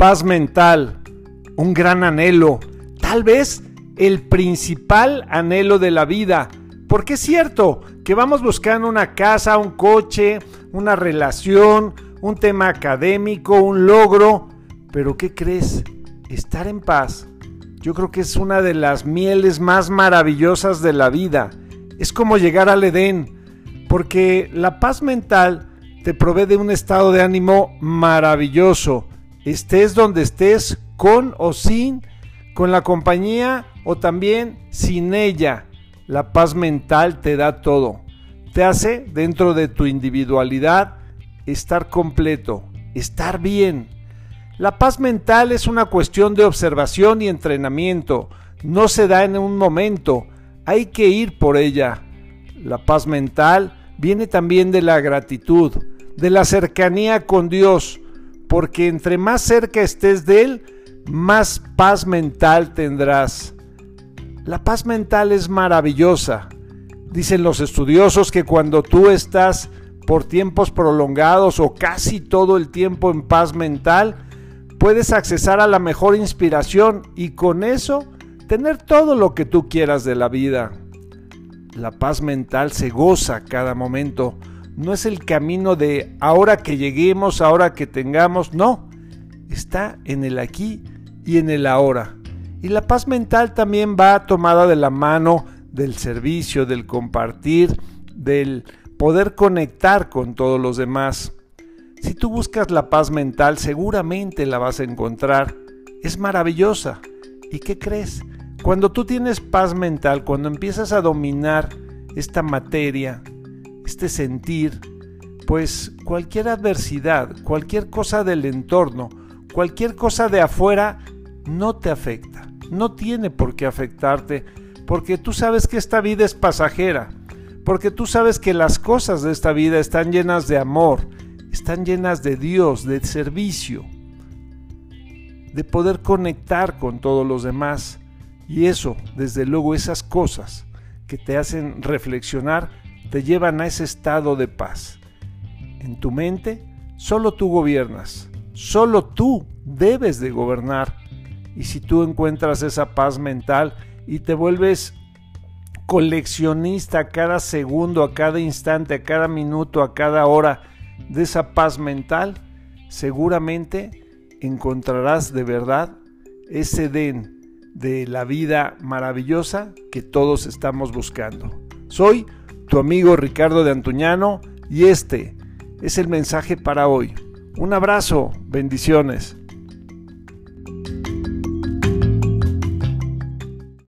paz mental, un gran anhelo, tal vez el principal anhelo de la vida. Porque es cierto que vamos buscando una casa, un coche, una relación, un tema académico, un logro. Pero ¿qué crees? Estar en paz yo creo que es una de las mieles más maravillosas de la vida. Es como llegar al Edén, porque la paz mental te provee de un estado de ánimo maravilloso. Estés donde estés, con o sin, con la compañía o también sin ella. La paz mental te da todo. Te hace, dentro de tu individualidad, estar completo, estar bien la paz mental es una cuestión de observación y entrenamiento. No se da en un momento, hay que ir por ella. La paz mental viene también de la gratitud, de la cercanía con Dios, porque entre más cerca estés de Él, más paz mental tendrás. La paz mental es maravillosa. Dicen los estudiosos que cuando tú estás por tiempos prolongados o casi todo el tiempo en paz mental, puedes accesar a la mejor inspiración y con eso tener todo lo que tú quieras de la vida. La paz mental se goza cada momento. No es el camino de ahora que lleguemos, ahora que tengamos, no. Está en el aquí y en el ahora. Y la paz mental también va tomada de la mano del servicio, del compartir, del poder conectar con todos los demás. Si tú buscas la paz mental, seguramente la vas a encontrar. Es maravillosa. ¿Y qué crees? Cuando tú tienes paz mental, cuando empiezas a dominar esta materia, este sentir, pues cualquier adversidad, cualquier cosa del entorno, cualquier cosa de afuera, no te afecta. No tiene por qué afectarte, porque tú sabes que esta vida es pasajera, porque tú sabes que las cosas de esta vida están llenas de amor, están llenas de Dios, de servicio, de poder conectar con todos los demás. Y eso, desde luego, esas cosas que te hacen reflexionar, te llevan a ese estado de paz. En tu mente, solo tú gobiernas, solo tú debes de gobernar. Y si tú encuentras esa paz mental y te vuelves coleccionista a cada segundo, a cada instante, a cada minuto, a cada hora, de esa paz mental, seguramente encontrarás de verdad ese den de la vida maravillosa que todos estamos buscando. Soy tu amigo Ricardo de Antuñano y este es el mensaje para hoy. Un abrazo, bendiciones.